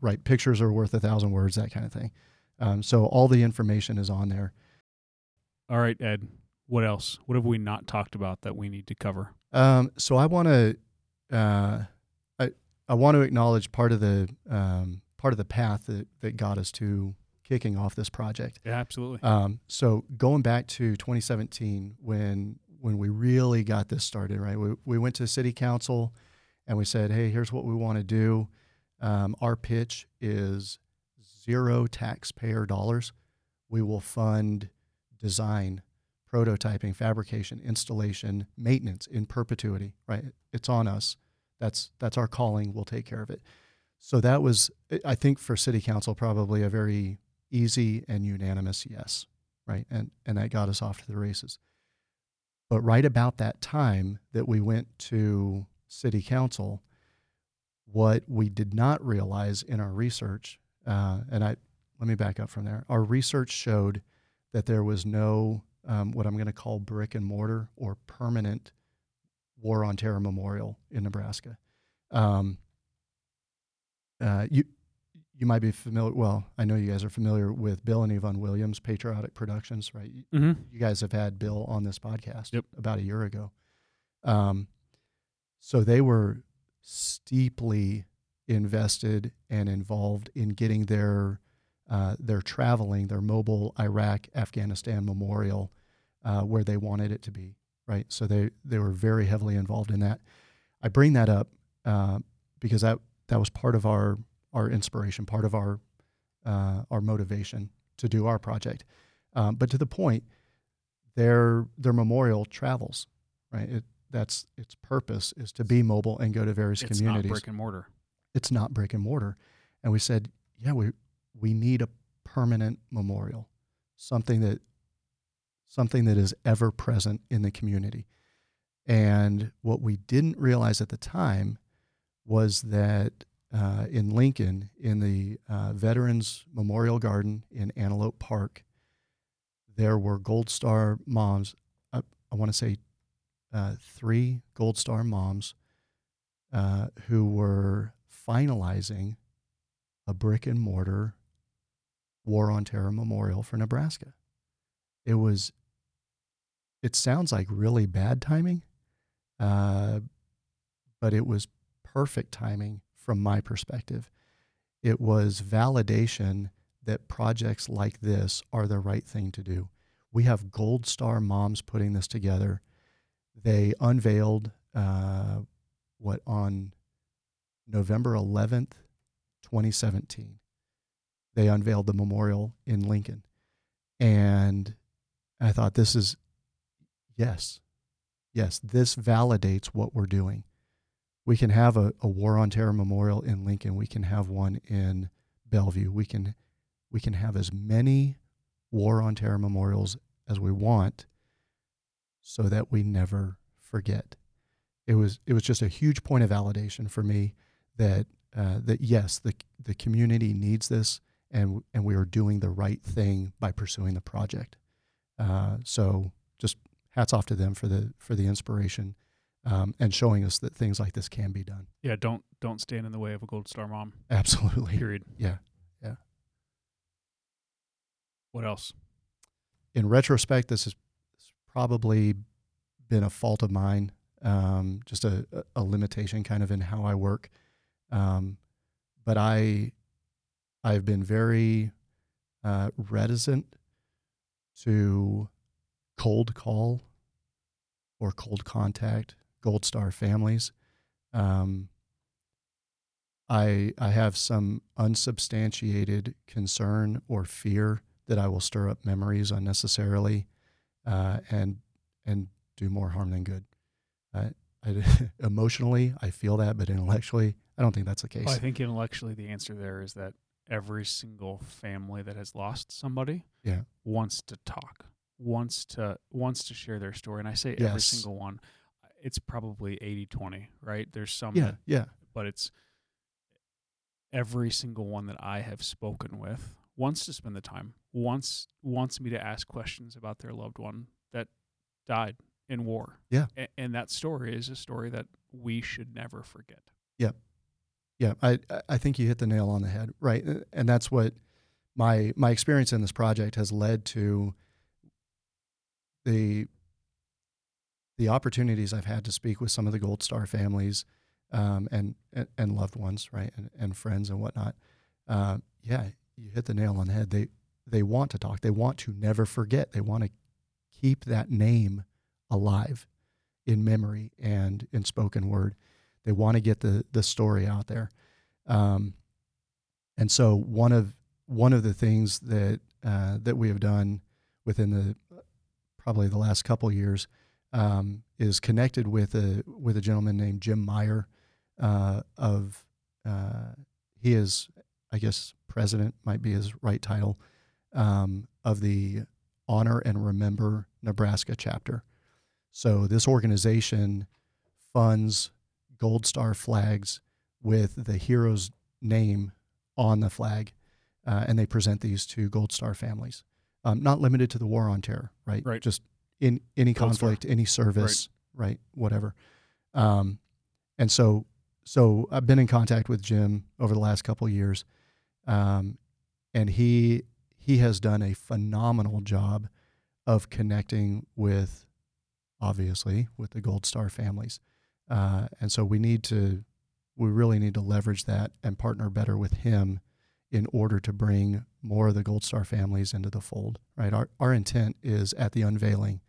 right pictures are worth a thousand words, that kind of thing. Um, so all the information is on there. All right, Ed. What else? What have we not talked about that we need to cover? Um, so I want to, uh, I I want to acknowledge part of the um, part of the path that that got us to kicking off this project. Yeah, absolutely. Um, so going back to 2017, when when we really got this started, right? We we went to city council, and we said, hey, here's what we want to do. Um, our pitch is zero taxpayer dollars. We will fund design, prototyping, fabrication, installation, maintenance in perpetuity. Right? It's on us. That's that's our calling. We'll take care of it. So that was, I think, for city council, probably a very easy and unanimous yes, right? And and that got us off to the races. But right about that time that we went to city council, what we did not realize in our research, uh, and I let me back up from there. Our research showed that there was no um, what I'm going to call brick and mortar or permanent War on Terror memorial in Nebraska. Um, uh, you you might be familiar. Well, I know you guys are familiar with Bill and Yvonne Williams, Patriotic Productions, right? Mm-hmm. You guys have had Bill on this podcast yep. about a year ago. Um, so they were steeply invested and involved in getting their uh, their traveling, their mobile Iraq Afghanistan memorial uh, where they wanted it to be, right? So they they were very heavily involved in that. I bring that up uh, because that that was part of our our inspiration, part of our uh, our motivation to do our project. Um, but to the point, their their memorial travels, right? It, that's its purpose is to be mobile and go to various it's communities. Not brick and mortar. It's not brick and mortar, and we said, yeah, we we need a permanent memorial, something that something that is ever present in the community. And what we didn't realize at the time was that uh, in Lincoln, in the uh, Veterans Memorial Garden in Antelope Park, there were Gold Star moms. Uh, I want to say uh, three Gold Star moms uh, who were finalizing a brick and mortar War on Terror memorial for Nebraska. It was. It sounds like really bad timing, uh, but it was perfect timing from my perspective. It was validation that projects like this are the right thing to do. We have Gold Star moms putting this together. They unveiled uh, what on November 11th, 2017. They unveiled the memorial in Lincoln. And I thought, this is, yes, yes, this validates what we're doing we can have a, a war on terror memorial in Lincoln. We can have one in Bellevue. We can we can have as many war on terror memorials as we want so that we never forget. It was it was just a huge point of validation for me that uh, that yes, the the community needs this, and and we are doing the right thing by pursuing the project. Uh, so hats off to them for the for the inspiration um, and showing us that things like this can be done. Yeah, don't don't stand in the way of a gold star mom. Absolutely. Period. Yeah, yeah. What else? in retrospect, this has probably been a fault of mine, um, just a, a limitation kind of in how I work. Um, but I, I've been very uh, reticent to cold call or cold contact Gold Star families. Um, I I have some unsubstantiated concern or fear that I will stir up memories unnecessarily, uh, and and do more harm than good. Uh, I, *laughs* emotionally, I feel that, but intellectually, I don't think that's the case. Well, I think intellectually, the answer there is that every single family that has lost somebody, Yeah. wants to talk, wants to wants to share their story, and I say every single one. It's probably 80-20, right? There's some yeah, that yeah, but it's every single one that I have spoken with wants to spend the time, wants wants me to ask questions about their loved one that died in war. Yeah. A- and that story is a story that we should never forget. yeah. yeah I- I think you hit the nail on the head, right? And that's what my my experience in this project has led to the the opportunities I've had to speak with some of the Gold Star families um, and, and and loved ones, right, and, and friends and whatnot. Uh, yeah, you hit the nail on the head. They they want to talk. They want to never forget. They want to keep that name alive in memory and in spoken word. They want to get the the story out there. Um, and so one of one of the things that uh, that we have done within the probably the last couple years um, is connected with a with a gentleman named Jim Meyer uh, of uh, he is I guess president might be his right title um, of the Honor and Remember Nebraska chapter. So this organization funds Gold Star flags with the hero's name on the flag, uh, and they present these to Gold Star families. Um, not limited to the war on terror, right? Right. Just in any conflict, any service, right? Whatever. Um, and so, so I've been in contact with Jim over the last couple of years, um, and he he has done a phenomenal job of connecting with, obviously, with the Gold Star families. Uh, and so we need to, we really need to leverage that and partner better with him in order to bring more of the Gold Star families into the fold. Right. Our our intent is at the unveiling,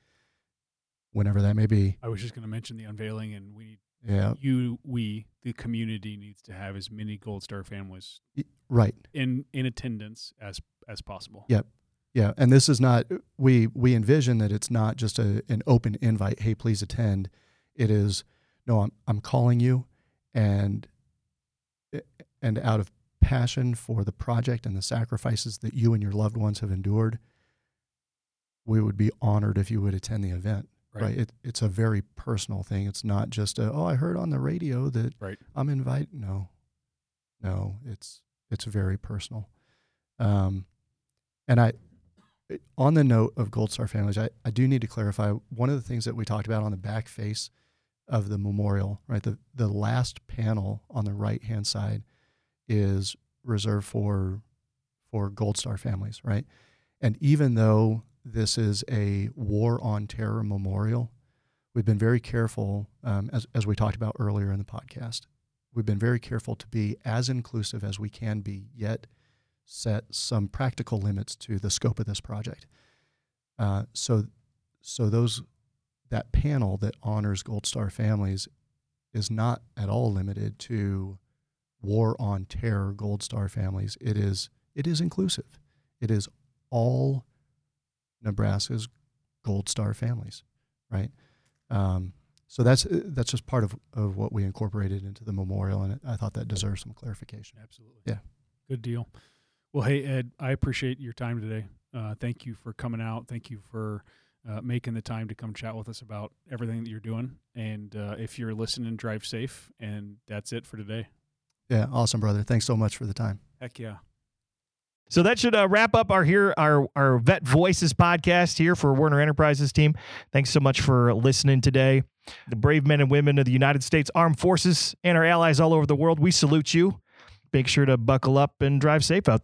whenever that may be. I was just going to mention the unveiling, and we need Yeah. you, we, the community needs to have as many Gold Star families Right. in in attendance as as possible. Yep, Yeah, and this is not we we envision that it's not just a an open invite, hey please attend. It is no, I'm I'm calling you and eh, and out of passion for the project and the sacrifices that you and your loved ones have endured, we would be honored if you would attend the event. Right. Right. It, it's a very personal thing. It's not just a, oh, I heard on the radio that Right. I'm invited. No, no, it's, it's very personal. Um, and I, on the note of Gold Star families, I, I do need to clarify one of the things that we talked about on the back face of the memorial, right? The, the last panel on the right hand side is reserved for, for Gold Star families, right? And even though this is a war on terror memorial, we've been very careful, um, as, as we talked about earlier in the podcast, we've been very careful to be as inclusive as we can be, yet set some practical limits to the scope of this project. Uh, so, so those that panel that honors Gold Star families is not at all limited to war on terror Gold Star families. It is it is inclusive. It is all Nebraska's Gold Star families, right? Um, so that's that's just part of, of what we incorporated into the memorial, and I thought that deserves some clarification. Absolutely. Yeah. Good deal. Well, hey, Ed, I appreciate your time today. Uh, thank you for coming out. Thank you for uh, making the time to come chat with us about everything that you're doing. And uh, if you're listening, drive safe. And that's it for today. Yeah, awesome, brother. Thanks so much for the time. Heck yeah. So that should uh, wrap up our here our our Vet Voices podcast here for Warner Enterprises team. Thanks so much for listening today. The brave men and women of the United States Armed Forces and our allies all over the world, we salute you. Make sure to buckle up and drive safe out there.